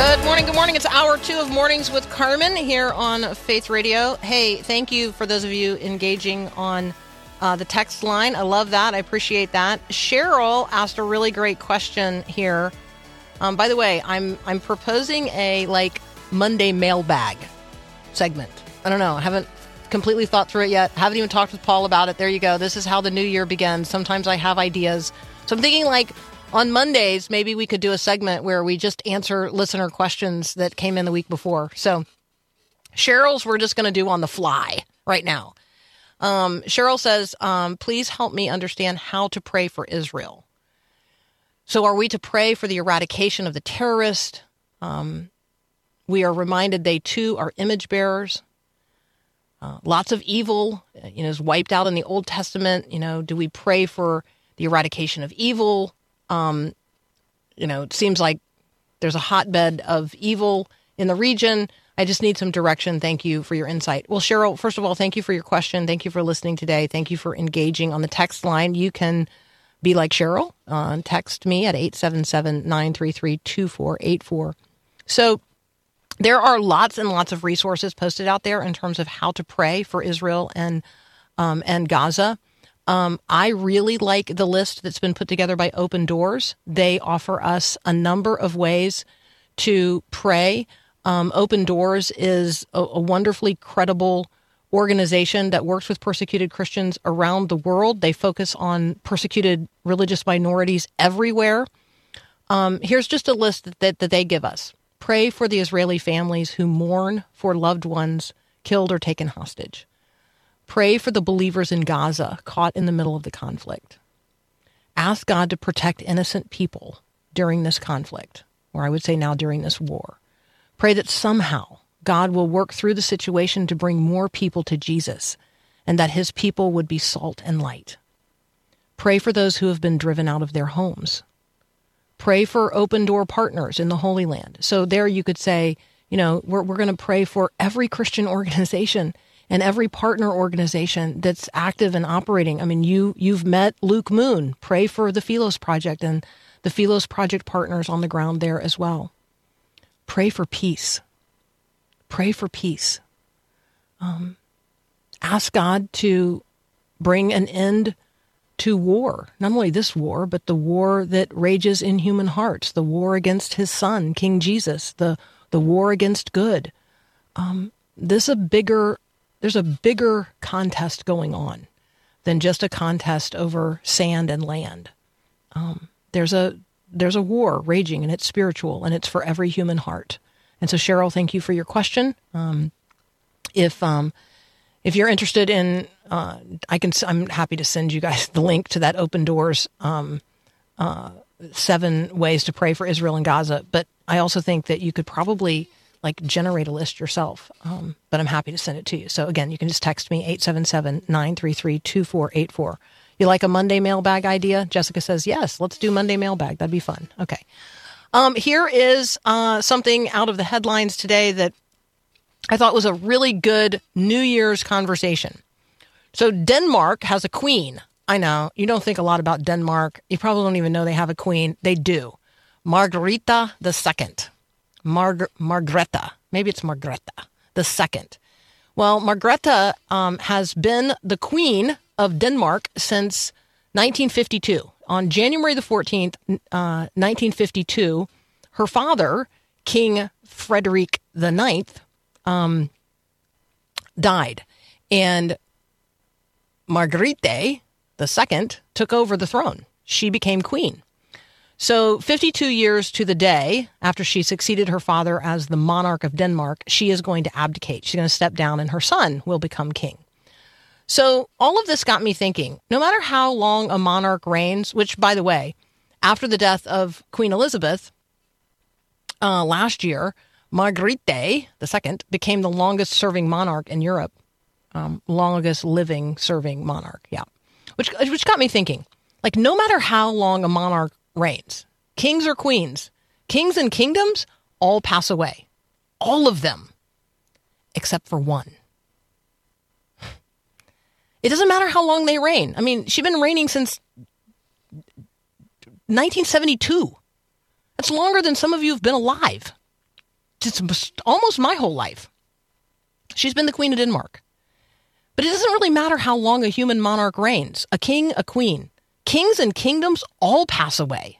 Good morning. Good morning. It's hour two of Mornings with Carmen here on Faith Radio. Hey, thank you for those of you engaging on uh, the text line. I love that. I appreciate that. Cheryl asked a really great question here. Um, by the way, I'm I'm proposing a like Monday mailbag segment. I don't know. I haven't completely thought through it yet. Haven't even talked with Paul about it. There you go. This is how the new year begins. Sometimes I have ideas. So I'm thinking like on Mondays, maybe we could do a segment where we just answer listener questions that came in the week before. So Cheryl's we're just going to do on the fly right now. Um, Cheryl says, um, please help me understand how to pray for Israel. So are we to pray for the eradication of the terrorist? Um, we are reminded they too are image bearers. Uh, lots of evil, you know, is wiped out in the Old Testament. You know, do we pray for the eradication of evil? Um, you know, it seems like there's a hotbed of evil in the region. I just need some direction. Thank you for your insight. Well, Cheryl, first of all, thank you for your question. Thank you for listening today. Thank you for engaging on the text line. You can be like Cheryl. Uh, text me at 877 933 2484. So, there are lots and lots of resources posted out there in terms of how to pray for Israel and um, and Gaza. Um, I really like the list that's been put together by Open Doors. They offer us a number of ways to pray. Um, Open Doors is a, a wonderfully credible organization that works with persecuted Christians around the world. They focus on persecuted religious minorities everywhere. Um, here's just a list that, that, that they give us. Pray for the Israeli families who mourn for loved ones killed or taken hostage. Pray for the believers in Gaza caught in the middle of the conflict. Ask God to protect innocent people during this conflict, or I would say now during this war. Pray that somehow God will work through the situation to bring more people to Jesus and that his people would be salt and light. Pray for those who have been driven out of their homes. Pray for open door partners in the Holy Land. So there you could say, you know, we're, we're going to pray for every Christian organization and every partner organization that's active and operating. I mean, you you've met Luke Moon. Pray for the Philos Project and the Philos Project partners on the ground there as well. Pray for peace. Pray for peace. Um, ask God to bring an end to war. Not only this war, but the war that rages in human hearts, the war against his son, King Jesus, the, the war against good. Um, this a bigger there's a bigger contest going on than just a contest over sand and land. Um, there's a there's a war raging, and it's spiritual, and it's for every human heart. And so, Cheryl, thank you for your question. Um, if um, if you're interested in, uh, I can. I'm happy to send you guys the link to that Open Doors um, uh, seven ways to pray for Israel and Gaza. But I also think that you could probably like generate a list yourself. Um, but I'm happy to send it to you. So again, you can just text me 877-933-2484. You like a Monday mailbag idea? Jessica says, yes, let's do Monday mailbag. That'd be fun. Okay. Um, here is uh, something out of the headlines today that I thought was a really good New Year's conversation. So Denmark has a queen. I know you don't think a lot about Denmark. You probably don't even know they have a queen. They do. Margarita the Second. Marg- Margrethe. Maybe it's Margrethe the second. Well, Margrethe um, has been the queen of Denmark since 1952. On January the 14th, uh, 1952, her father, King Frederick the Ninth, um, died, and the second took over the throne. She became queen. So, 52 years to the day after she succeeded her father as the monarch of Denmark, she is going to abdicate. She's going to step down, and her son will become king. So, all of this got me thinking no matter how long a monarch reigns, which, by the way, after the death of Queen Elizabeth uh, last year, Margrethe II became the longest serving monarch in Europe, um, longest living serving monarch. Yeah. Which, which got me thinking like, no matter how long a monarch reigns, kings or queens, kings and kingdoms all pass away. All of them, except for one. It doesn't matter how long they reign. I mean, she's been reigning since 1972. That's longer than some of you have been alive. It's almost my whole life. She's been the Queen of Denmark. But it doesn't really matter how long a human monarch reigns a king, a queen. Kings and kingdoms all pass away.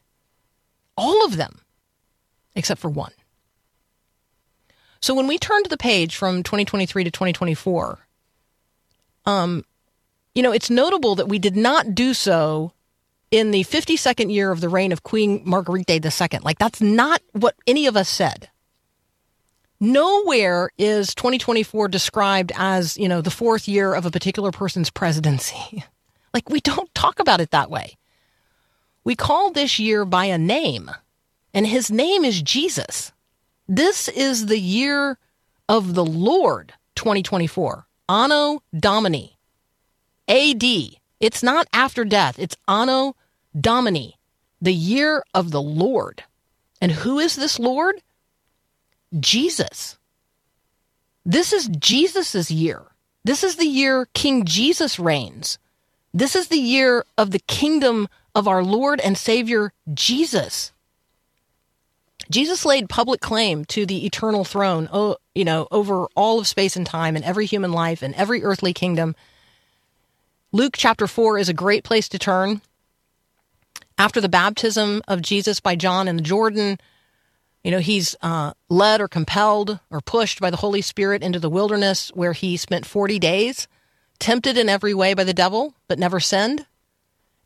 All of them, except for one. So when we turn to the page from 2023 to 2024, um, you know, it's notable that we did not do so in the 52nd year of the reign of Queen Margrethe II. Like, that's not what any of us said. Nowhere is 2024 described as, you know, the fourth year of a particular person's presidency. like, we don't talk about it that way. We call this year by a name, and his name is Jesus. This is the year of the Lord 2024, Anno Domini. AD. It's not after death, it's Anno Domini, the year of the Lord. And who is this Lord? Jesus. This is Jesus' year. This is the year King Jesus reigns. This is the year of the kingdom of our Lord and Savior Jesus. Jesus laid public claim to the eternal throne, you know, over all of space and time and every human life and every earthly kingdom. Luke chapter 4 is a great place to turn. After the baptism of Jesus by John in the Jordan, you know, he's uh, led or compelled or pushed by the Holy Spirit into the wilderness where he spent 40 days, tempted in every way by the devil, but never sinned.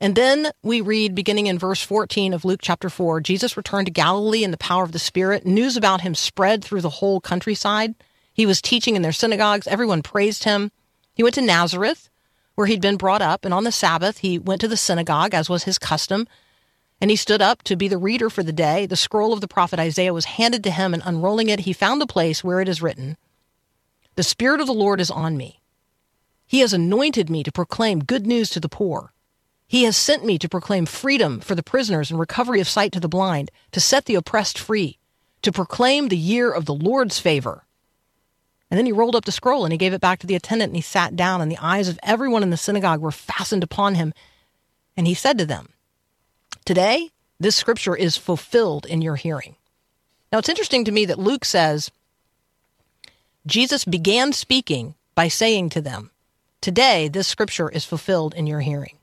And then we read, beginning in verse 14 of Luke chapter 4, Jesus returned to Galilee in the power of the Spirit. News about him spread through the whole countryside. He was teaching in their synagogues. Everyone praised him. He went to Nazareth, where he'd been brought up, and on the Sabbath he went to the synagogue, as was his custom. And he stood up to be the reader for the day. The scroll of the prophet Isaiah was handed to him, and unrolling it, he found the place where it is written The Spirit of the Lord is on me. He has anointed me to proclaim good news to the poor. He has sent me to proclaim freedom for the prisoners and recovery of sight to the blind, to set the oppressed free, to proclaim the year of the Lord's favor. And then he rolled up the scroll and he gave it back to the attendant and he sat down, and the eyes of everyone in the synagogue were fastened upon him. And he said to them, Today, this scripture is fulfilled in your hearing. Now, it's interesting to me that Luke says Jesus began speaking by saying to them, Today, this scripture is fulfilled in your hearing,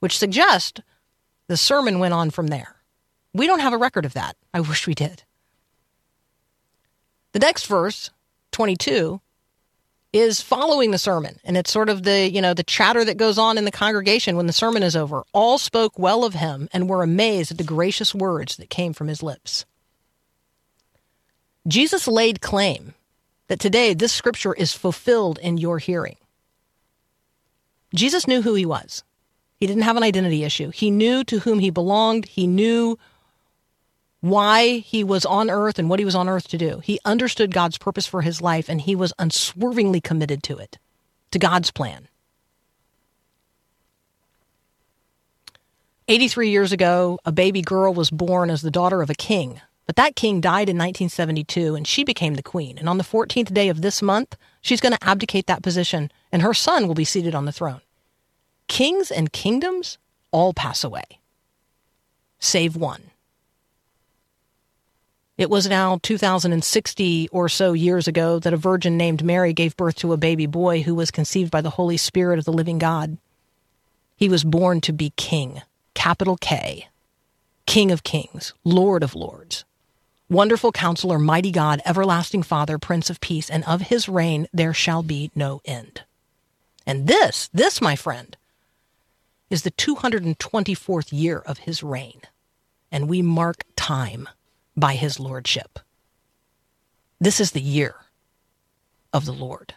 which suggests the sermon went on from there. We don't have a record of that. I wish we did. The next verse, 22, is following the sermon and it's sort of the you know the chatter that goes on in the congregation when the sermon is over all spoke well of him and were amazed at the gracious words that came from his lips jesus laid claim that today this scripture is fulfilled in your hearing jesus knew who he was he didn't have an identity issue he knew to whom he belonged he knew why he was on earth and what he was on earth to do. He understood God's purpose for his life and he was unswervingly committed to it, to God's plan. 83 years ago, a baby girl was born as the daughter of a king, but that king died in 1972 and she became the queen. And on the 14th day of this month, she's going to abdicate that position and her son will be seated on the throne. Kings and kingdoms all pass away, save one. It was now 2060 or so years ago that a virgin named Mary gave birth to a baby boy who was conceived by the Holy Spirit of the living God. He was born to be king, capital K, King of kings, Lord of lords. Wonderful counselor, mighty God, everlasting Father, Prince of Peace, and of his reign there shall be no end. And this, this, my friend, is the 224th year of his reign and we mark time by his lordship. This is the year of the Lord.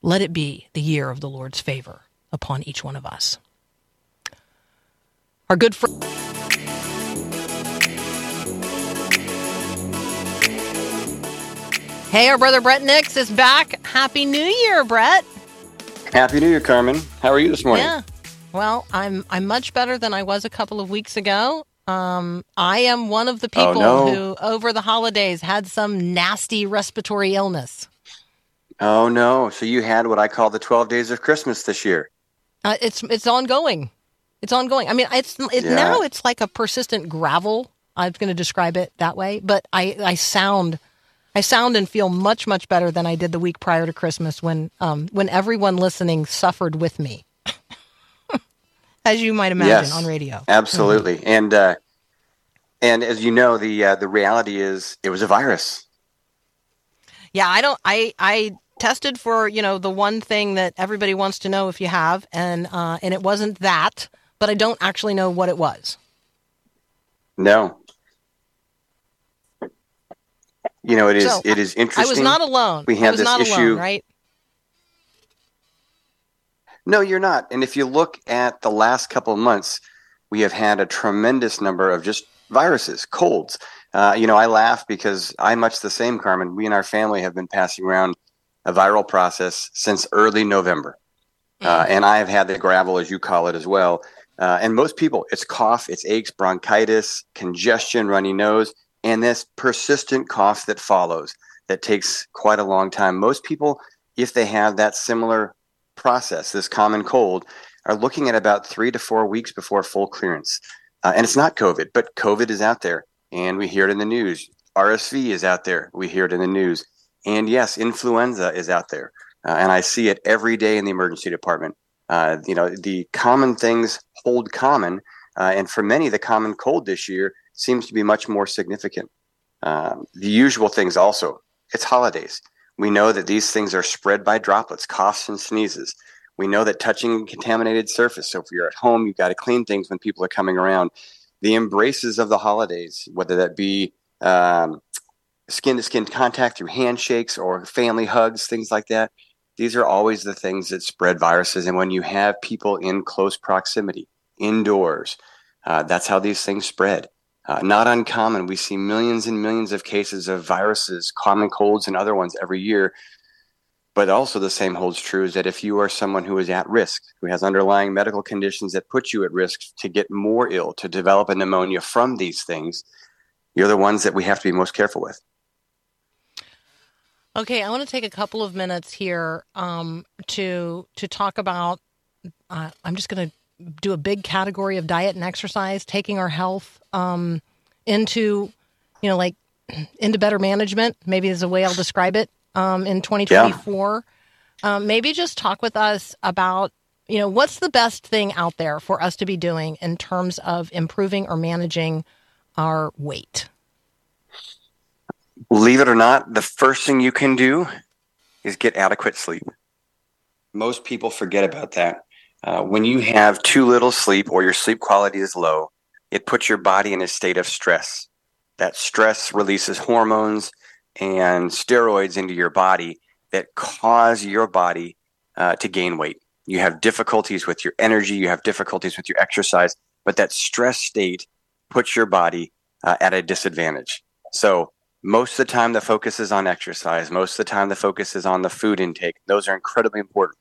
Let it be the year of the Lord's favor upon each one of us. Our good friend. Hey, our brother Bret Nicks is back. Happy New Year, Bret. Happy New Year, Carmen. How are you this morning? Yeah. Well, I'm I'm much better than I was a couple of weeks ago. Um, I am one of the Oh, people no. who, over the holidays, had some nasty respiratory illness. Oh no! So you had what I call the twelve days of Christmas this year. Uh, it's it's ongoing. It's ongoing. I mean, it's it, Yeah. now it's like a persistent gravel. I'm going to describe it that way, but I I sound I sound and feel much much better than I did the week prior to Christmas when um when everyone listening suffered with me, as you might imagine Yes. on radio. Absolutely, and uh, and as you know, the uh, the reality is it was a virus. Yeah, I don't. I I tested for you know the one thing that everybody wants to know if you have, and uh, and it wasn't that, but I don't actually know what it was. No. You know, it is So, it is interesting. I was not alone. We had this issue- alone, right? No, you're not. And if you look at the last couple of months, we have had a tremendous number of just viruses, colds. Uh, you know, I laugh because I'm much the same, Carmen. We and our family have been passing around a viral process since early November. Uh, and I have had the gravel, as you call it, as well. Uh, and most people, it's cough, it's aches, bronchitis, congestion, runny nose, and this persistent cough that follows that takes quite a long time. Most people, if they have that similar process, this common cold, are looking at about three to four weeks before full clearance. Uh, and it's not COVID, but COVID is out there, and we hear it in the news. RSV is out there, we hear it in the news. And yes, influenza is out there, uh, and I see it every day in the emergency department. Uh, you know, the common things hold common, uh, and for many, the common cold this year seems to be much more significant. Um, the usual things also, it's holidays. We know that these things are spread by droplets, coughs, and sneezes. We know that touching contaminated surface. So if you're at home, you've got to clean things when people are coming around. The embraces of the holidays, whether that be skin to skin contact through handshakes or family hugs, things like that. These are always the things that spread viruses. And when you have people in close proximity, indoors, uh, that's how these things spread. Uh, not uncommon. We see millions and millions of cases of viruses, common colds, and other ones every year. But also, the same holds true is that if you are someone who is at risk, who has underlying medical conditions that put you at risk to get more ill, to develop a pneumonia from these things, you're the ones that we have to be most careful with. Okay, I want to take a couple of minutes here um, to to talk about. Uh, I'm just going to do a big category of diet and exercise, taking our health um, into, you know, like into better management. Maybe is a way I'll describe it um, in 2024. Um, maybe just talk with us about, you know, what's the best thing out there for us to be doing in terms of improving or managing our weight. Believe it or not, the first thing you can do is get adequate sleep. Most people forget about that. Uh, when you have too little sleep or your sleep quality is low, it puts your body in a state of stress. That stress releases hormones and steroids into your body that cause your body uh, to gain weight. You have difficulties with your energy, you have difficulties with your exercise, but that stress state puts your body uh, at a disadvantage. So, most of the time, the focus is on exercise. Most of the time, the focus is on the food intake. Those are incredibly important,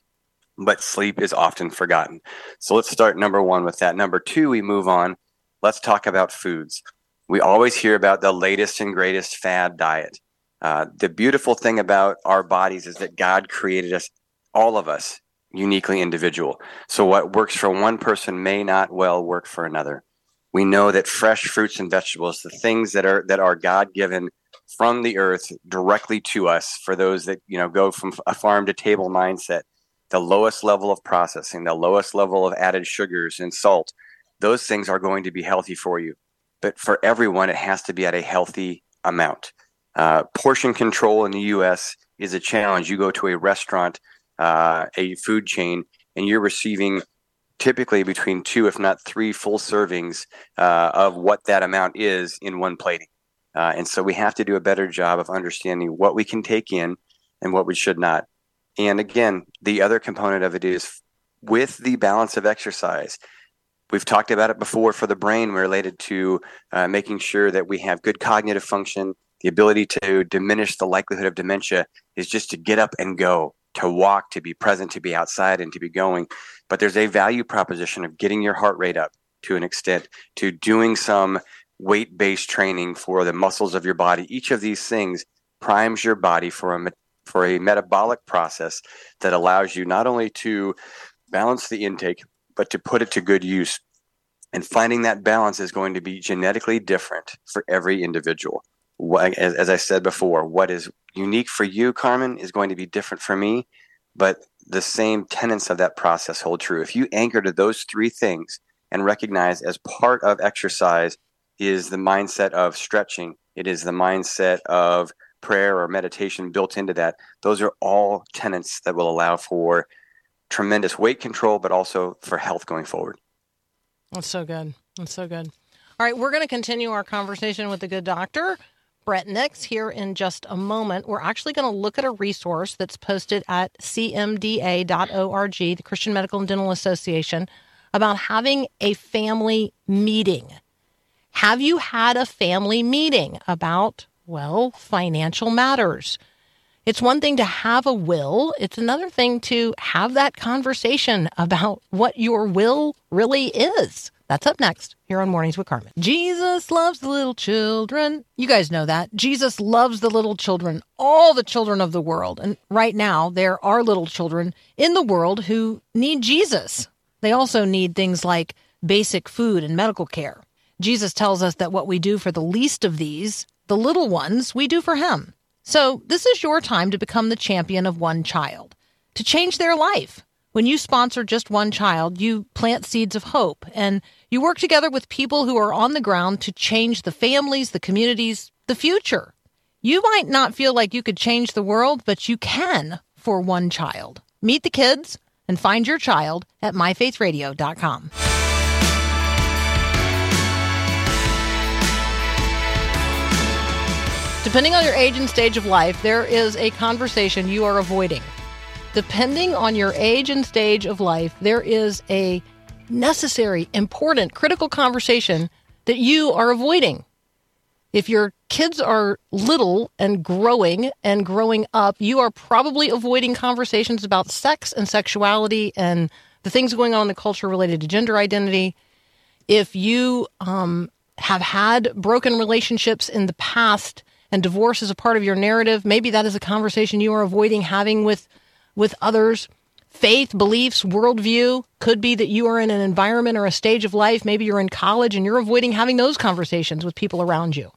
but sleep is often forgotten. So, let's start number one with that. Number two, we move on. Let's talk about foods. We always hear about the latest and greatest fad diet. Uh, the beautiful thing about our bodies is that God created us, all of us, uniquely individual. So, what works for one person may not well work for another. We know that fresh fruits and vegetables, the things that are that are God given from the earth directly to us, for those that you know go from a farm to table mindset, the lowest level of processing, the lowest level of added sugars and salt, those things are going to be healthy for you. But for everyone, it has to be at a healthy amount. Uh, portion control in the U.S. is a challenge. You go to a restaurant, uh, a food chain, and you're receiving typically between two, if not three, full servings uh, of what that amount is in one plating. Uh, and so we have to do a better job of understanding what we can take in and what we should not. And again, the other component of it is with the balance of exercise. We've talked about it before for the brain related to uh, making sure that we have good cognitive function. The ability to diminish the likelihood of dementia is just to get up and go, to walk, to be present, to be outside, and to be going. But there's a value proposition of getting your heart rate up to an extent, to doing some weight based training for the muscles of your body. Each of these things primes your body for a for a metabolic process that allows you not only to balance the intake but to put it to good use. And finding that balance is going to be genetically different for every individual. As, as I said before, what is unique for you, Carmen, is going to be different for me, but the same tenets of that process hold true. If you anchor to those three things and recognize as part of exercise is the mindset of stretching, it is the mindset of prayer or meditation built into that. Those are all tenets that will allow for tremendous weight control, but also for health going forward. That's so good. That's so good. All right, we're going to continue our conversation with the good doctor, Bret Nicks, here in just a moment. We're actually going to look at a resource that's posted at cmda.org, the Christian Medical and Dental Association, about having a family meeting. Have you had a family meeting about, well, financial matters? It's one thing to have a will, it's another thing to have that conversation about what your will really is. That's up next here on Mornings with Carmen. Jesus loves the little children. You guys know that. Jesus loves the little children, all the children of the world. And right now, there are little children in the world who need Jesus. They also need things like basic food and medical care. Jesus tells us that what we do for the least of these, the little ones, we do for him. So, this is your time to become the champion of one child, to change their life. When you sponsor just one child, you plant seeds of hope and you work together with people who are on the ground to change the families, the communities, the future. You might not feel like you could change the world, but you can for one child. Meet the kids and find your child at myfaithradio.com. Depending on your age and stage of life, there is a conversation you are avoiding. Depending on your age and stage of life, there is a necessary, important, critical conversation that you are avoiding. If your kids are little and growing and growing up, you are probably avoiding conversations about sex and sexuality and the things going on in the culture related to gender identity. If you um, have had broken relationships in the past, and divorce is a part of your narrative, maybe that is a conversation you are avoiding having with with others. Faith, beliefs, worldview could be that you are in an environment or a stage of life. Maybe you're in college and you're avoiding having those conversations with people around you.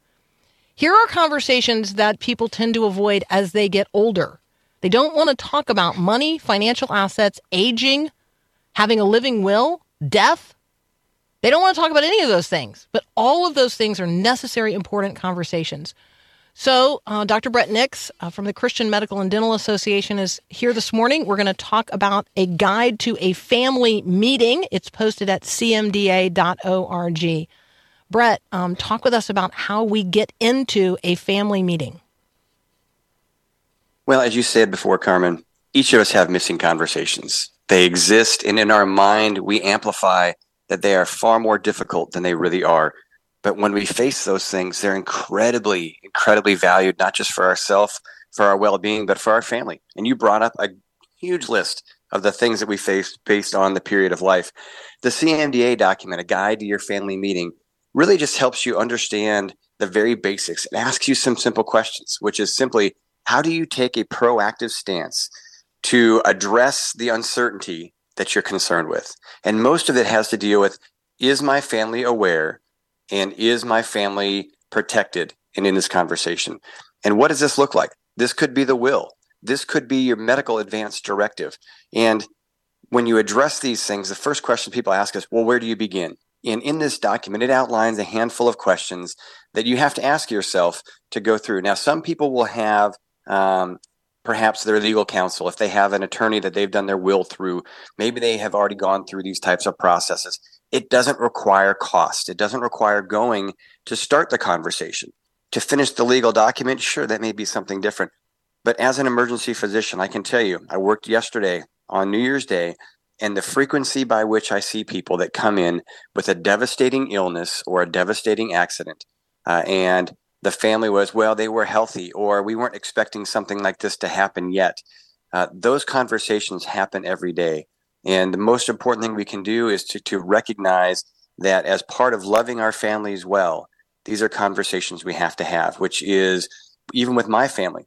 Here are conversations that people tend to avoid as they get older. They don't want to talk about money, financial assets, aging, having a living will, death. They don't want to talk about any of those things, but all of those things are necessary, important conversations. So, uh, Dr. Bret Nicks uh, from the Christian Medical and Dental Association is here this morning. We're going to talk about a guide to a family meeting. It's posted at cmda.org. Bret, um, talk with us about how we get into a family meeting. Well, as you said before, Carmen, each of us have missing conversations. They exist, and in our mind, we amplify that they are far more difficult than they really are. But when we face those things, they're incredibly, incredibly valued, not just for ourselves, for our well being, but for our family. And you brought up a huge list of the things that we face based on the period of life. The CMDA document, a guide to your family meeting, really just helps you understand the very basics. It asks you some simple questions, which is simply how do you take a proactive stance to address the uncertainty that you're concerned with? And most of it has to deal with is my family aware and is my family protected and in this conversation? And what does this look like? This could be the will. This could be your medical advance directive. And when you address these things, the first question people ask us, well, where do you begin? And in this document, it outlines a handful of questions that you have to ask yourself to go through. Now, some people will have um, perhaps their legal counsel, if they have an attorney that they've done their will through, maybe they have already gone through these types of processes. It doesn't require cost. It doesn't require going to start the conversation. To finish the legal document, sure, that may be something different. But as an emergency physician, I can tell you, I worked yesterday on New Year's Day, and the frequency by which I see people that come in with a devastating illness or a devastating accident, uh, and the family was, well, they were healthy, or we weren't expecting something like this to happen yet. Uh, those conversations happen every day. And the most important thing we can do is to, to recognize that as part of loving our families well, these are conversations we have to have, which is even with my family,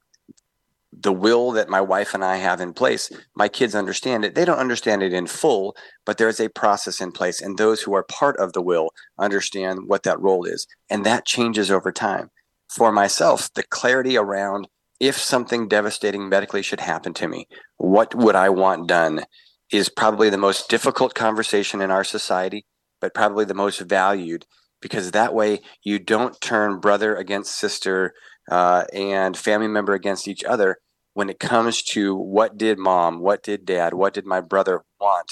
the will that my wife and I have in place, my kids understand it. They don't understand it in full, but there's a process in place. And those who are part of the will understand what that role is. And that changes over time. For myself, the clarity around if something devastating medically should happen to me, what would I want done is probably the most difficult conversation in our society, but probably the most valued because that way you don't turn brother against sister uh, and family member against each other when it comes to what did mom, what did dad, what did my brother want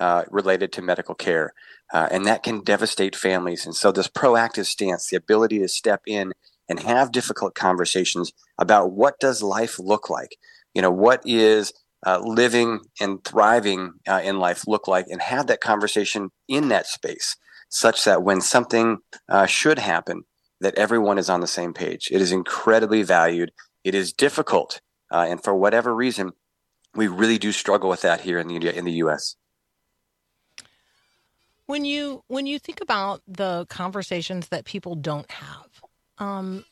uh, related to medical care. Uh, and that can devastate families. And so, this proactive stance, the ability to step in and have difficult conversations about what does life look like, you know, what is uh, living and thriving uh, in life look like, and have that conversation in that space, such that when something uh, should happen, that everyone is on the same page. It is incredibly valued. It is difficult, uh, and for whatever reason, we really do struggle with that here in the in the U.S. When you when you think about the conversations that people don't have, um,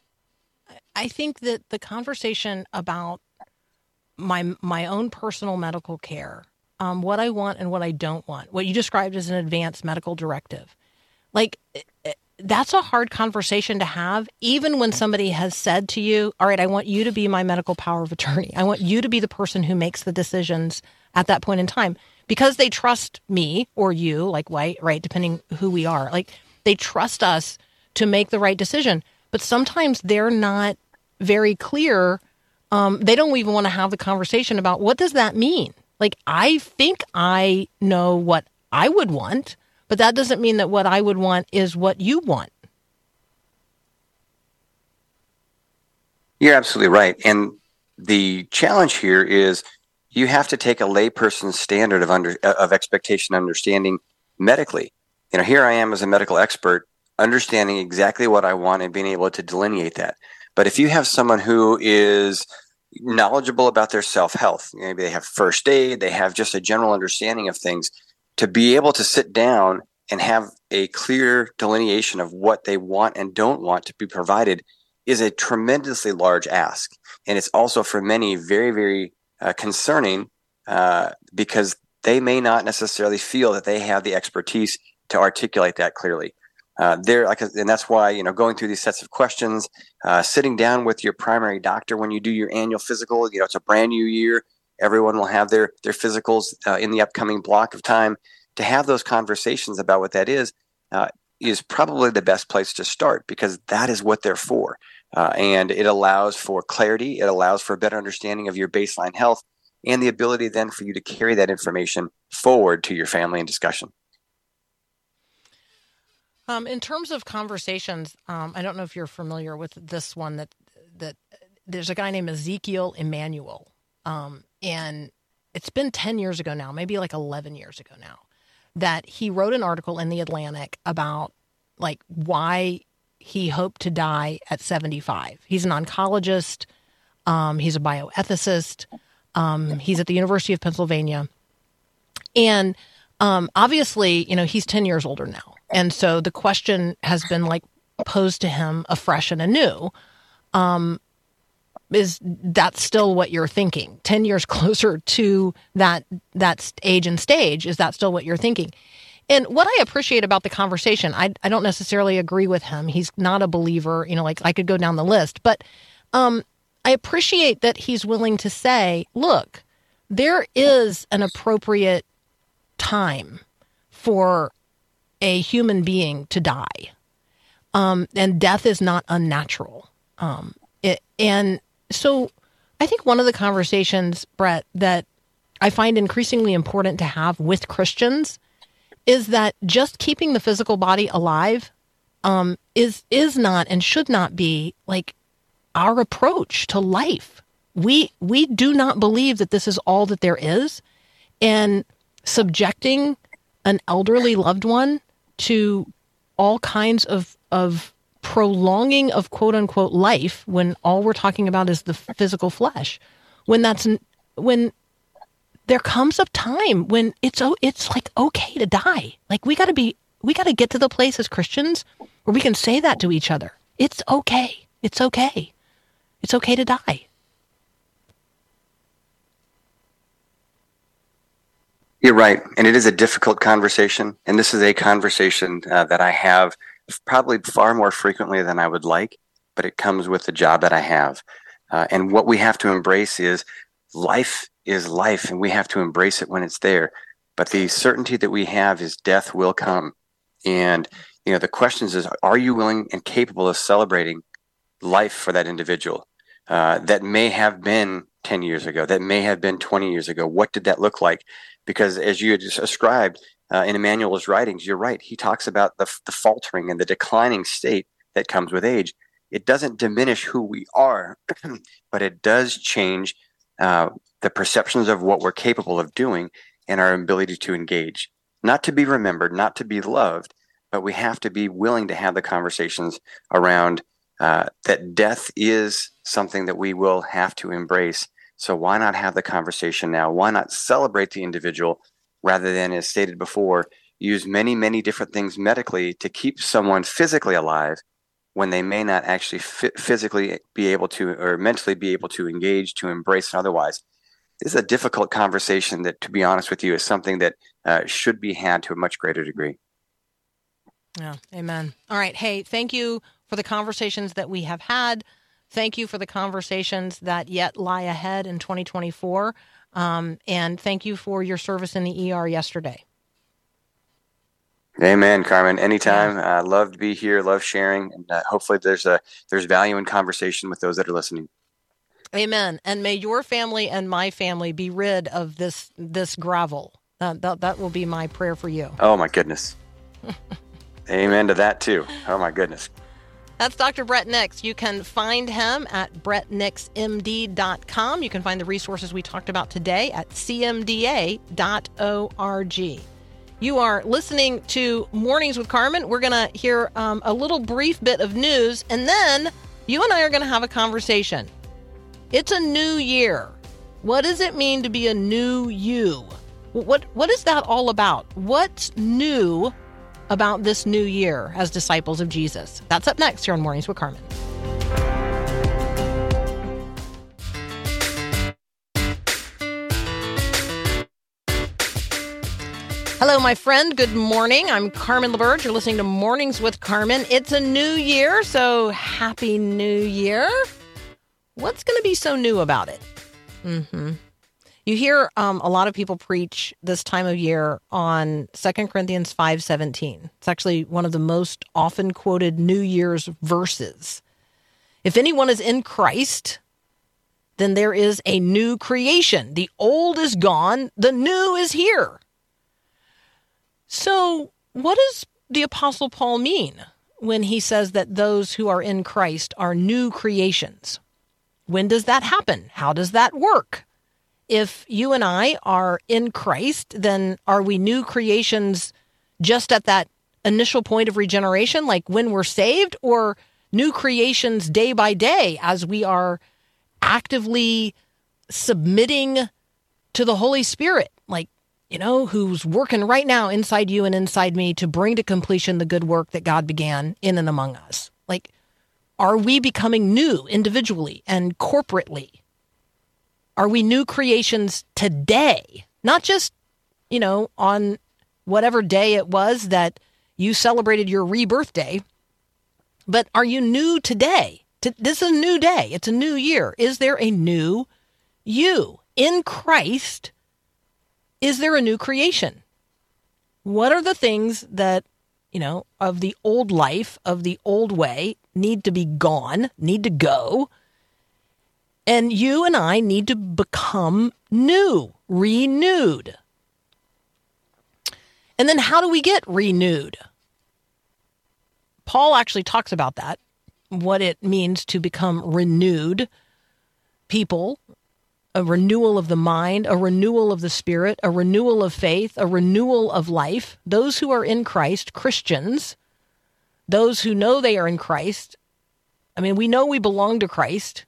I think that the conversation about my my own personal medical care, um, what I want and what I don't want, what you described as an advanced medical directive, like that's a hard conversation to have, even when somebody has said to you, All right, I want you to be my medical power of attorney. I want you to be the person who makes the decisions at that point in time because they trust me or you, like white, right, depending who we are. Like they trust us to make the right decision. But sometimes they're not very clear. Um, they don't even want to have the conversation about what does that mean? Like I think I know what I would want but that doesn't mean that what I would want is what you want. You're absolutely right. And the challenge here is you have to take a layperson's standard of under of expectation understanding medically. You know, here I am as a medical expert understanding exactly what I want and being able to delineate that. But if you have someone who is knowledgeable about their self health, maybe they have first aid, they have just a general understanding of things, to be able to sit down and have a clear delineation of what they want and don't want to be provided is a tremendously large ask. And it's also for many very, very uh, concerning uh, because they may not necessarily feel that they have the expertise to articulate that clearly. Uh, there, like, and that's why you know going through these sets of questions, uh, sitting down with your primary doctor when you do your annual physical. You know, it's a brand new year. Everyone will have their their physicals uh, in the upcoming block of time. To have those conversations about what that is uh, is probably the best place to start because that is what they're for, uh, and it allows for clarity. It allows for a better understanding of your baseline health and the ability then for you to carry that information forward to your family and discussion. Um, in terms of conversations, um, I don't know if you're familiar with this one that that there's a guy named Ezekiel Emanuel, um, and it's been 10 years ago now, maybe like 11 years ago now, that he wrote an article in the Atlantic about like why he hoped to die at 75. He's an oncologist, um, he's a bioethicist, um, he's at the University of Pennsylvania. And um, obviously, you know, he's 10 years older now. And so the question has been like posed to him afresh and anew. Um, is that still what you're thinking? 10 years closer to that that age and stage is that still what you're thinking? And what i appreciate about the conversation i, I don't necessarily agree with him. He's not a believer you know like i could go down the list. But um, i appreciate that he's willing to say look there is an appropriate time for a human being to die. Um, and death is not unnatural. Um, it, and so I think one of the conversations, Bret, that I find increasingly important to have with Christians is that just keeping the physical body alive um, is is not and should not be like our approach to life. We we do not believe that this is all that there is, and subjecting an elderly loved one to all kinds of of prolonging of quote unquote life when all we're talking about is the physical flesh. When that's when there comes a time when it's oh it's like okay to die. Like we got to be we got to get to the place as christians where we can say that to each other. It's okay. It's okay. It's okay to die You're right. And it is a difficult conversation. And this is a conversation uh, that I have probably far more frequently than I would like, but it comes with the job that I have. Uh, and what we have to embrace is life is life, and we have to embrace it when it's there. But the certainty that we have is death will come. And, you know, the questions is, are you willing and capable of celebrating life for that individual uh, that may have been 10 years ago, that may have been 20 years ago? What did that look like? because as you just ascribed uh, in Emanuel's writings, you're right. He talks about the, the faltering and the declining state that comes with age. It doesn't diminish who we are, but it does change uh, the perceptions of what we're capable of doing and our ability to engage. Not to be remembered, not to be loved, but we have to be willing to have the conversations around uh, that death is something that we will have to embrace so why not have the conversation now? Why not celebrate the individual rather than, as stated before, use many, many different things medically to keep someone physically alive when they may not actually physically be able to or mentally be able to engage, to embrace, and otherwise. This is a difficult conversation that, to be honest with you, is something that uh, should be had to a much greater degree. Yeah, amen. All right. Hey, thank you for the conversations that we have had. Thank you for the conversations that yet lie ahead in 2024. Um, and thank you for your service in the ER yesterday. Amen, Carmen. Anytime. I uh, love to be here. Love sharing, and uh, hopefully there's a there's value in conversation with those that are listening. Amen. And may your family and my family be rid of this this gravel. Uh, that that will be my prayer for you. Oh my goodness. Amen to that too. Oh my goodness. That's Dr. Bret Nicks. You can find him at brettnixmd.com. You can find the resources we talked about today at cmda.org. You are listening to Mornings with Carmen. We're going to hear um, a little brief bit of news, and then you and I are going to have a conversation. It's a new year. What does it mean to be a new you? What what is that all about? What's new about this new year as disciples of Jesus. That's up next here on Mornings with Carmen. Hello, my friend. Good morning. I'm Carmen LaBerge. You're listening to Mornings with Carmen. It's a new year, so happy new year. What's going to be so new about it? Mm-hmm. You hear um, a lot of people preach this time of year on Second Corinthians 5:17. It's actually one of the most often quoted New Year's verses. If anyone is in Christ, then there is a new creation. The old is gone, the new is here. So, what does the apostle Paul mean when he says that those who are in Christ are new creations? When does that happen? How does that work? If you and I are in Christ, then are we new creations just at that initial point of regeneration, like when we're saved, or new creations day by day as we are actively submitting to the Holy Spirit, like, you know, who's working right now inside you and inside me to bring to completion the good work that God began in and among us? Like, are we becoming new individually and corporately? Are we new creations today? Not just, you know, on whatever day it was that you celebrated your rebirth day, but are you new today? This is a new day. It's a new year. Is there a new you in Christ? Is there a new creation? What are the things that, you know, of the old life, of the old way, need to be gone, need to go? And you and I need to become new, renewed. And then how do we get renewed? Paul actually talks about that, what it means to become renewed people, a renewal of the mind, a renewal of the spirit, a renewal of faith, a renewal of life. Those who are in Christ, Christians, those who know they are in Christ, I mean, we know we belong to Christ.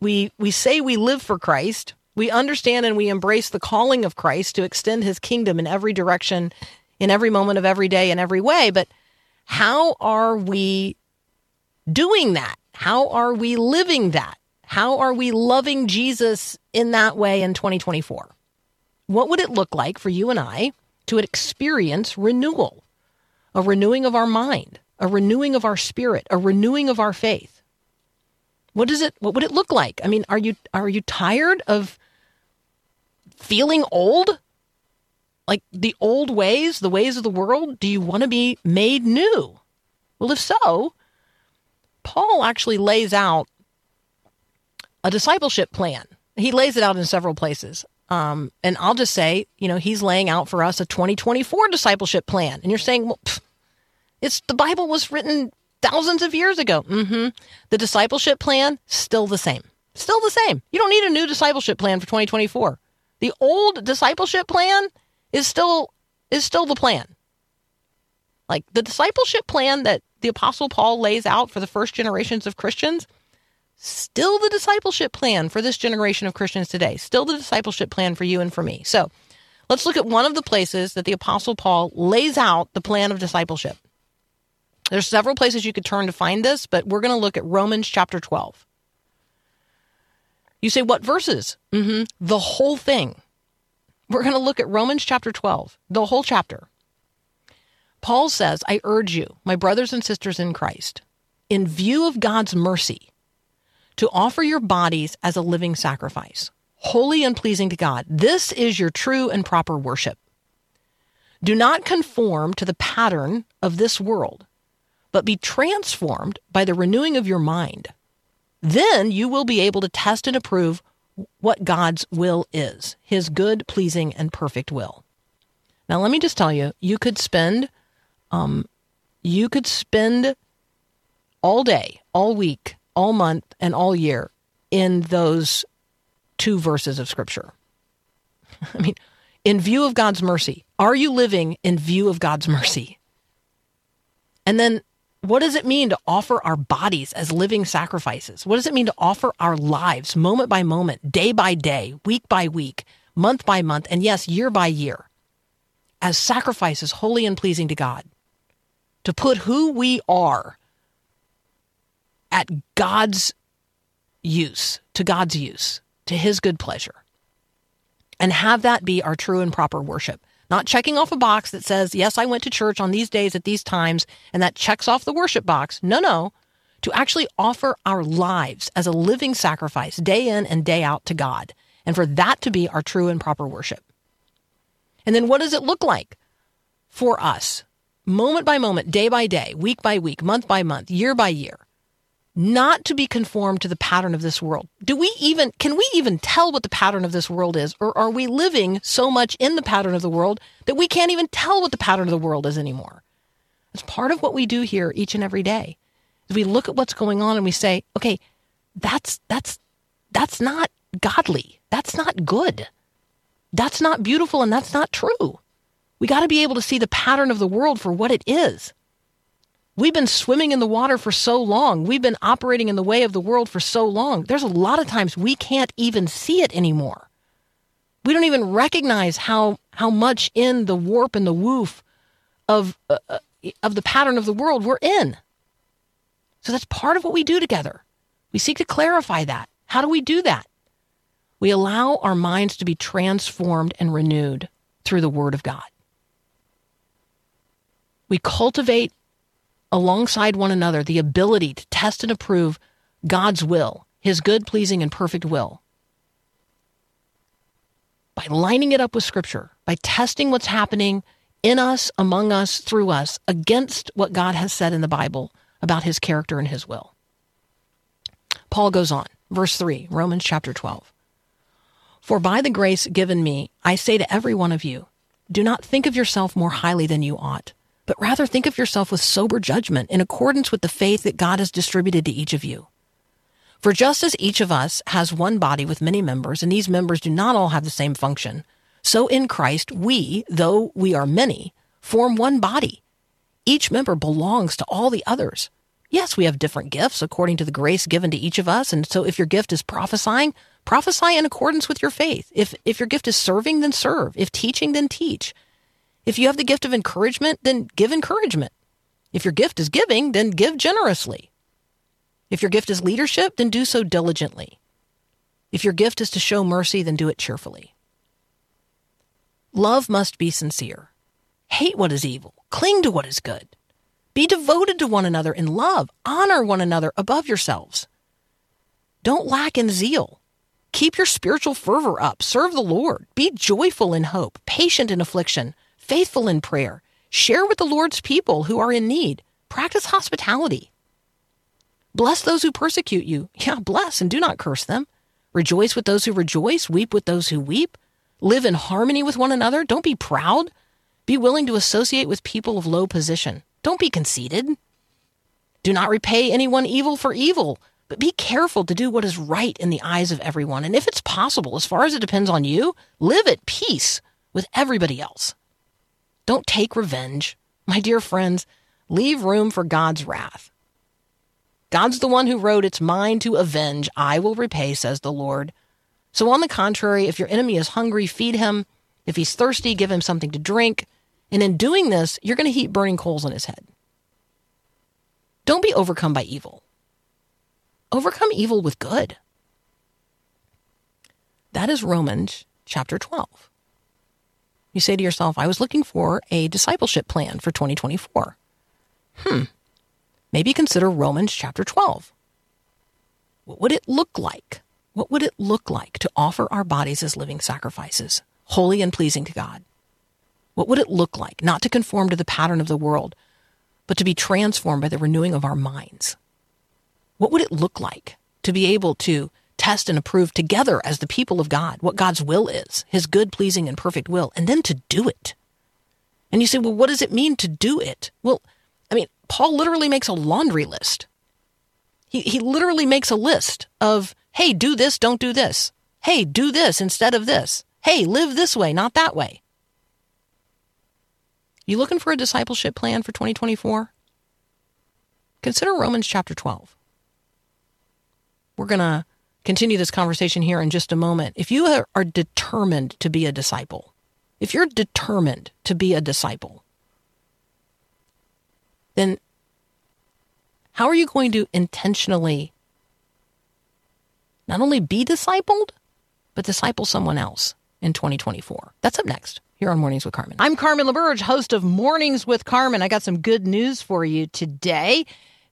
We we say we live for Christ. We understand and we embrace the calling of Christ to extend his kingdom in every direction, in every moment of every day, in every way. But how are we doing that? How are we living that? How are we loving Jesus in that way in 2024? What would it look like for you and I to experience renewal, a renewing of our mind, a renewing of our spirit, a renewing of our faith? What does it what would it look like? I mean, are you are you tired of feeling old? Like the old ways, the ways of the world? Do you want to be made new? Well, if so, Paul actually lays out a discipleship plan. He lays it out in several places. Um, and I'll just say, you know, he's laying out for us a 2024 discipleship plan. And you're saying, well, pff, it's the Bible was written thousands of years ago. Mm-hmm. The discipleship plan still the same. Still the same. You don't need a new discipleship plan for 2024. The old discipleship plan is still is still the plan. Like the discipleship plan that the apostle Paul lays out for the first generations of Christians, still the discipleship plan for this generation of Christians today. Still the discipleship plan for you and for me. So, let's look at one of the places that the apostle Paul lays out the plan of discipleship. There's several places you could turn to find this, but we're going to look at Romans chapter 12. You say, what verses? Mm-hmm. The whole thing. We're going to look at Romans chapter 12, the whole chapter. Paul says, I urge you, my brothers and sisters in Christ, in view of God's mercy, to offer your bodies as a living sacrifice, holy and pleasing to God. This is your true and proper worship. Do not conform to the pattern of this world, but be transformed by the renewing of your mind. Then you will be able to test and approve what God's will is, his good, pleasing, and perfect will. Now, let me just tell you, you could spend, um, you could spend all day, all week, all month, and all year in those two verses of Scripture. I mean, in view of God's mercy, are you living in view of God's mercy? And then what does it mean to offer our bodies as living sacrifices? What does it mean to offer our lives moment by moment, day by day, week by week, month by month, and yes, year by year as sacrifices holy and pleasing to God? To put who we are at God's use, to God's use, to His good pleasure, and have that be our true and proper worship not checking off a box that says, yes, I went to church on these days at these times, and that checks off the worship box. No, no. To actually offer our lives as a living sacrifice day in and day out to God, and for that to be our true and proper worship. And then what does it look like for us, moment by moment, day by day, week by week, month by month, year by year? Not to be conformed to the pattern of this world. Do we even, can we even tell what the pattern of this world is? Or are we living so much in the pattern of the world that we can't even tell what the pattern of the world is anymore? It's part of what we do here each and every day. Is we look at what's going on and we say, okay, that's, that's, that's not godly. That's not good. That's not beautiful and that's not true. We got to be able to see the pattern of the world for what it is. We've been swimming in the water for so long. We've been operating in the way of the world for so long. There's a lot of times we can't even see it anymore. We don't even recognize how how much in the warp and the woof of uh, uh, of the pattern of the world we're in. So that's part of what we do together. We seek to clarify that. How do we do that? We allow our minds to be transformed and renewed through the Word of God. We cultivate alongside one another the ability to test and approve God's will, his good, pleasing, and perfect will. By lining it up with Scripture, by testing what's happening in us, among us, through us, against what God has said in the Bible about his character and his will. Paul goes on. Verse 3, Romans chapter 12. For by the grace given me, I say to every one of you, do not think of yourself more highly than you ought, but rather think of yourself with sober judgment in accordance with the faith that God has distributed to each of you. For just as each of us has one body with many members, and these members do not all have the same function, so in Christ we, though we are many, form one body. Each member belongs to all the others. Yes, we have different gifts according to the grace given to each of us. And so if your gift is prophesying, prophesy in accordance with your faith. If, if your gift is serving, then serve. If teaching, then teach. If you have the gift of encouragement, then give encouragement. If your gift is giving, then give generously. If your gift is leadership, then do so diligently. If your gift is to show mercy, then do it cheerfully. Love must be sincere. Hate what is evil. Cling to what is good. Be devoted to one another in love. Honor one another above yourselves. Don't lack in zeal. Keep your spiritual fervor up. Serve the Lord. Be joyful in hope, patient in affliction, faithful in prayer. Share with the Lord's people who are in need. Practice hospitality. Bless those who persecute you. Yeah, bless and do not curse them. Rejoice with those who rejoice. Weep with those who weep. Live in harmony with one another. Don't be proud. Be willing to associate with people of low position. Don't be conceited. Do not repay anyone evil for evil, but be careful to do what is right in the eyes of everyone. And if it's possible, as far as it depends on you, live at peace with everybody else. Don't take revenge. My dear friends, leave room for God's wrath. God's the one who wrote, It's mine to avenge. I will repay, says the Lord. So, on the contrary, if your enemy is hungry, feed him. If he's thirsty, give him something to drink. And in doing this, you're going to heap burning coals on his head. Don't be overcome by evil. Overcome evil with good. That is Romans chapter 12. You say to yourself, I was looking for a discipleship plan for 2024. Hmm. Maybe consider Romans chapter 12. What would it look like? What would it look like to offer our bodies as living sacrifices, holy and pleasing to God? What would it look like not to conform to the pattern of the world, but to be transformed by the renewing of our minds? What would it look like to be able to test and approve together as the people of God what God's will is, his good, pleasing, and perfect will, and then to do it? And you say, well, what does it mean to do it? Well, I mean, Paul literally makes a laundry list. He, he literally makes a list of, hey, do this, don't do this. Hey, do this instead of this. Hey, live this way, not that way. You looking for a discipleship plan for 2024? Consider Romans chapter 12. We're going to continue this conversation here in just a moment. If you are, determined to be a disciple, if you're determined to be a disciple, then how are you going to intentionally not only be discipled, but disciple someone else in 2024? That's up next here on Mornings with Carmen. I'm Carmen LaBerge, host of Mornings with Carmen. I got some good news for you today.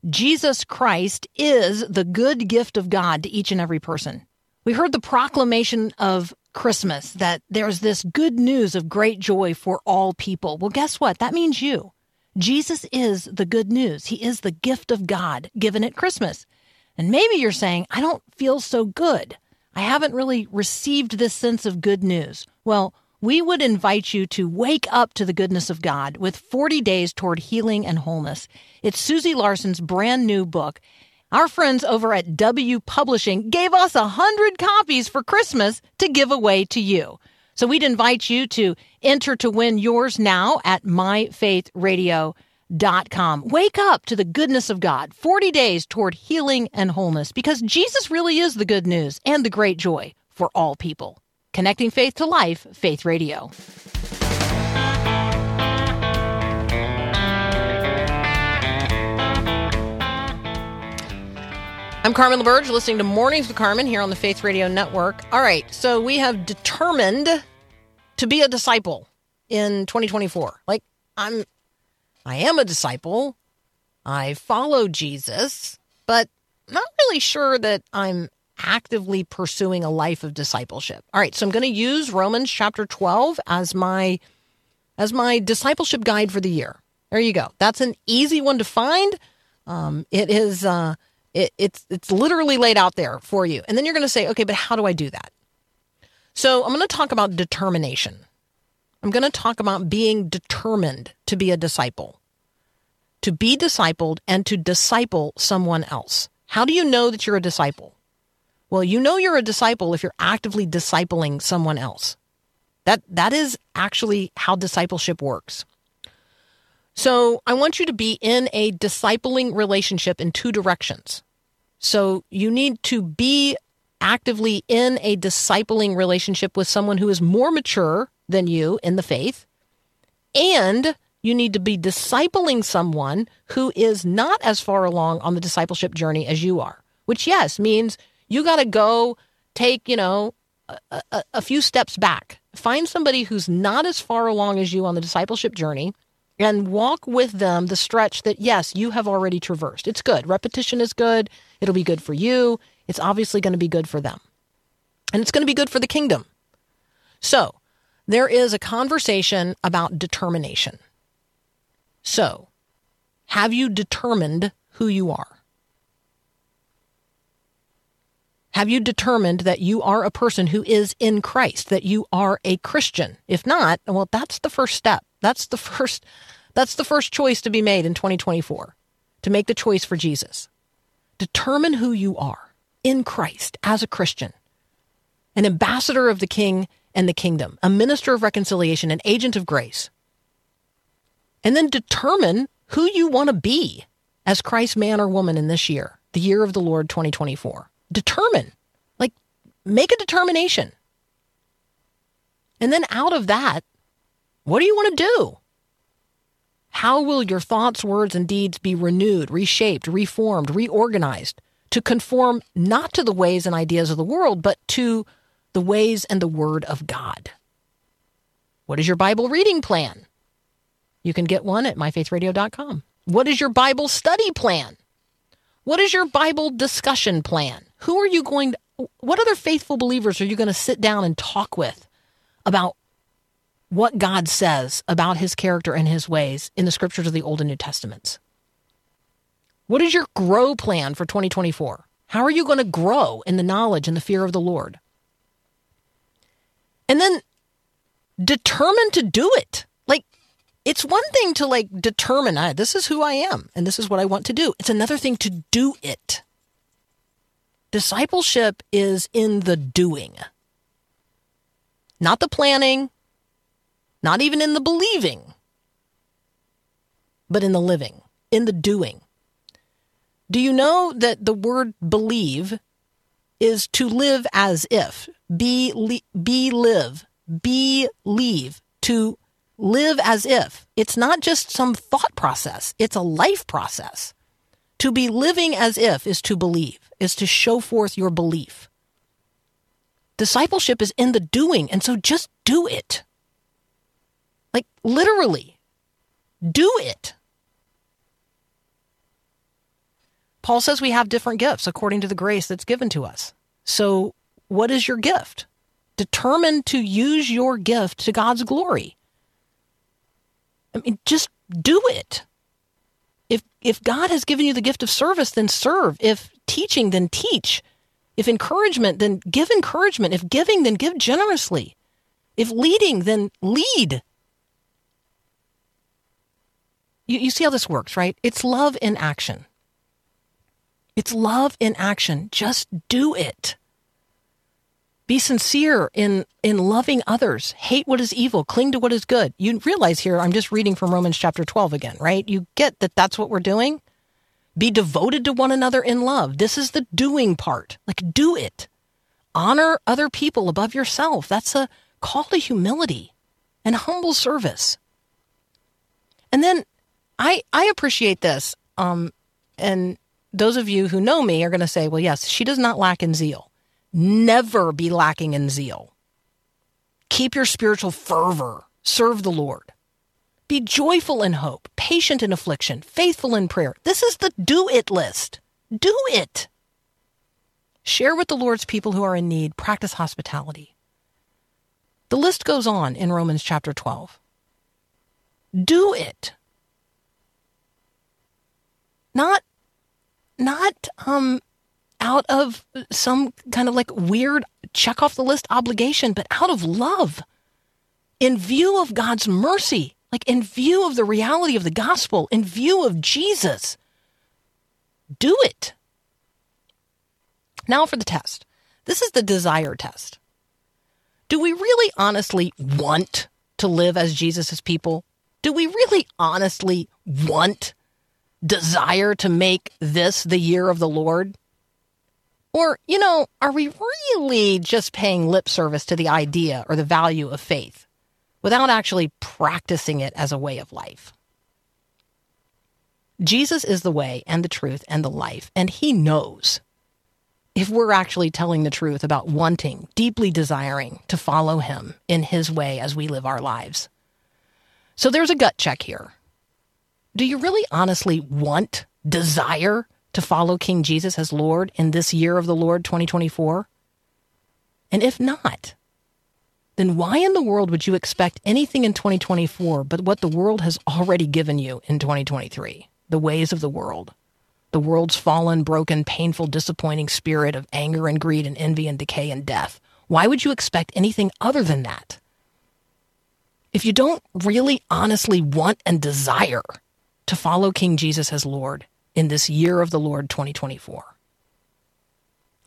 Jesus Christ is the good gift of God to each and every person. We heard the proclamation of Christmas that there's this good news of great joy for all people. Well, guess what? That means you. Jesus is the good news. He is the gift of God given at Christmas. And maybe you're saying, I don't feel so good. I haven't really received this sense of good news. Well, we would invite you to wake up to the goodness of God with 40 days toward healing and wholeness. It's Susie Larson's brand new book. Our friends over at W Publishing gave us a hundred copies for Christmas to give away to you. So we'd invite you to enter to win yours now at myfaithradio.com. Wake up to the goodness of God. 40 days toward healing and wholeness because Jesus really is the good news and the great joy for all people. Connecting faith to life, Faith Radio. I'm Carmen LaBerge, listening to Mornings with Carmen here on the Faith Radio Network. All right, so we have determined to be a disciple in 2024. Like I'm I am a disciple. I follow Jesus, but not really sure that I'm actively pursuing a life of discipleship. All right, so I'm going to use Romans chapter 12 as my as my discipleship guide for the year. There you go. That's an easy one to find. Um, it is uh, It, it's it's literally laid out there for you. And then you're going to say, okay, but how do I do that? So I'm going to talk about determination. I'm going to talk about being determined to be a disciple, to be discipled and to disciple someone else. How do you know that you're a disciple? Well, you know you're a disciple if you're actively discipling someone else. That that is actually how discipleship works. So, I want you to be in a discipling relationship in two directions. So, you need to be actively in a discipling relationship with someone who is more mature than you in the faith, and you need to be discipling someone who is not as far along on the discipleship journey as you are, which, yes, means you got to go take, you know, a, a, a few steps back. Find somebody who's not as far along as you on the discipleship journey and walk with them the stretch that, yes, you have already traversed. It's good. Repetition is good. It'll be good for you. It's obviously going to be good for them. And it's going to be good for the kingdom. So, there is a conversation about determination. So, have you determined who you are? Have you determined that you are a person who is in Christ, that you are a Christian? If not, well, that's the first step. That's the first that's the first choice to be made in 2024. To make the choice for Jesus. Determine who you are in Christ as a Christian. An ambassador of the King and the kingdom, a minister of reconciliation, an agent of grace. And then determine who you want to be as Christ's man or woman in this year, the year of the Lord 2024 determine, like make a determination. And then out of that, what do you want to do? How will your thoughts, words, and deeds be renewed, reshaped, reformed, reorganized to conform not to the ways and ideas of the world, but to the ways and the word of God? What is your Bible reading plan? You can get one at myfaithradio.com. What is your Bible study plan? What is your Bible discussion plan? Who are you going to, what other faithful believers are you going to sit down and talk with about what God says about his character and his ways in the scriptures of the Old and New Testaments? What is your grow plan for 2024? How are you going to grow in the knowledge and the fear of the Lord? And then determine to do it. Like, it's one thing to like determine, I, this is who I am and this is what I want to do. It's another thing to do it. Discipleship is in the doing, not the planning, not even in the believing, but in the living, in the doing. Do you know that the word believe is to live as if, be, be live, be leave, to live as if. It's not just some thought process, it's a life process. To be living as if is to believe, is to show forth your belief. Discipleship is in the doing, and so just do it. Like literally, do it. Paul says we have different gifts according to the grace that's given to us. So, what is your gift? Determine to use your gift to God's glory. I mean, just do it. If God has given you the gift of service, then serve. If teaching, then teach. If encouragement, then give encouragement. If giving, then give generously. If leading, then lead. You, you see how this works, right? It's love in action. It's love in action. Just do it. Be sincere in, in loving others. Hate what is evil. Cling to what is good. You realize here, I'm just reading from Romans chapter 12 again, right? You get that that's what we're doing? Be devoted to one another in love. This is the doing part. Like, do it. Honor other people above yourself. That's a call to humility and humble service. And then I, I appreciate this. Um, and those of you who know me are going to say, well, yes, she does not lack in zeal. Never be lacking in zeal. Keep your spiritual fervor. Serve the Lord. Be joyful in hope, patient in affliction, faithful in prayer. This is the do it list. Do it. Share with the Lord's people who are in need. Practice hospitality. The list goes on in Romans chapter 12. Do it. Not not um, out of some kind of like weird check off the list obligation, but out of love. In view of God's mercy, like in view of the reality of the gospel, in view of Jesus, do it. Now for the test. This is the desire test. Do we really honestly want to live as Jesus' people? Do we really honestly want, desire to make this the year of the Lord? Or, you know, are we really just paying lip service to the idea or the value of faith without actually practicing it as a way of life? Jesus is the way and the truth and the life, and he knows if we're actually telling the truth about wanting, deeply desiring to follow him in his way as we live our lives. So there's a gut check here. Do you really honestly want, desire to follow King Jesus as Lord in this year of the Lord 2024? And if not, then why in the world would you expect anything in 2024 but what the world has already given you in 2023? The ways of the world the world's fallen, broken, painful, disappointing spirit of anger and greed and envy and decay and death. Why would you expect anything other than that? If you don't really honestly want and desire to follow King Jesus as Lord in this year of the Lord 2024,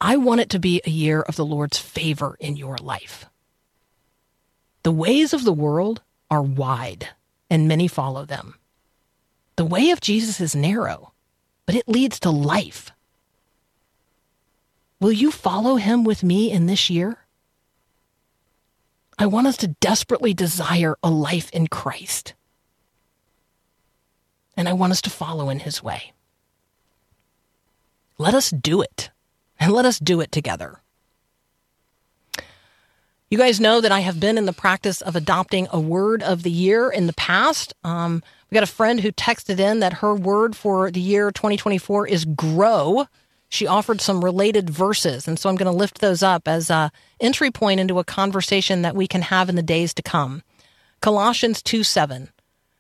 I want it to be a year of the Lord's favor in your life. The ways of the world are wide, and many follow them. The way of Jesus is narrow, but it leads to life. Will you follow him with me in this year? I want us to desperately desire a life in Christ. And I want us to follow in his way. Let us do it, and let us do it together. You guys know that I have been in the practice of adopting a word of the year in the past. Um, we got a friend who texted in that her word for the year 2024 is grow. She offered some related verses, and so I'm going to lift those up as a entry point into a conversation that we can have in the days to come. Colossians 2 7.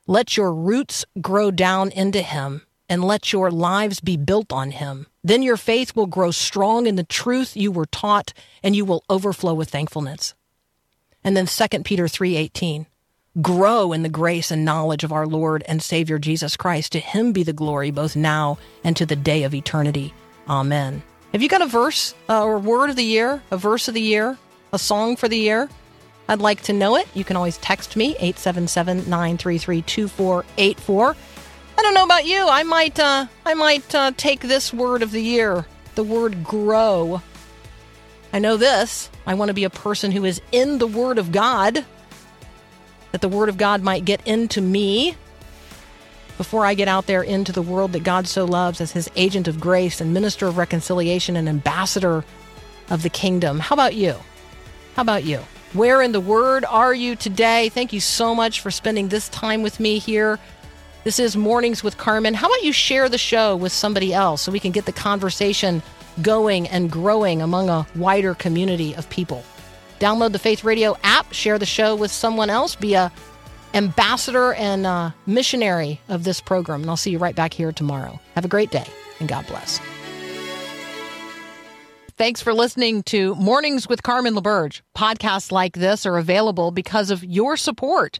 Let your roots grow down into him, and let your lives be built on him. Then your faith will grow strong in the truth you were taught, and you will overflow with thankfulness. And then 2 Peter 3:18. Grow in the grace and knowledge of our Lord and Savior Jesus Christ. To him be the glory both now and to the day of eternity. Amen. Have you got a verse uh, or word of the year, a verse of the year, a song for the year? I'd like to know it. You can always text me 877-933-2484. I don't know about you. I might uh, I might uh, take this word of the year, the word grow I know this. I want to be a person who is in the Word of God, that the Word of God might get into me before I get out there into the world that God so loves as His agent of grace and minister of reconciliation and ambassador of the kingdom. How about you? How about you? Where in the Word are you today? Thank you so much for spending this time with me here. This is Mornings with Carmen. How about you share the show with somebody else so we can get the conversation going and growing among a wider community of people. Download the Faith Radio app, share the show with someone else, be a ambassador and a missionary of this program. And I'll see you right back here tomorrow. Have a great day and God bless. Thanks for listening to Mornings with Carmen LaBerge. Podcasts like this are available because of your support.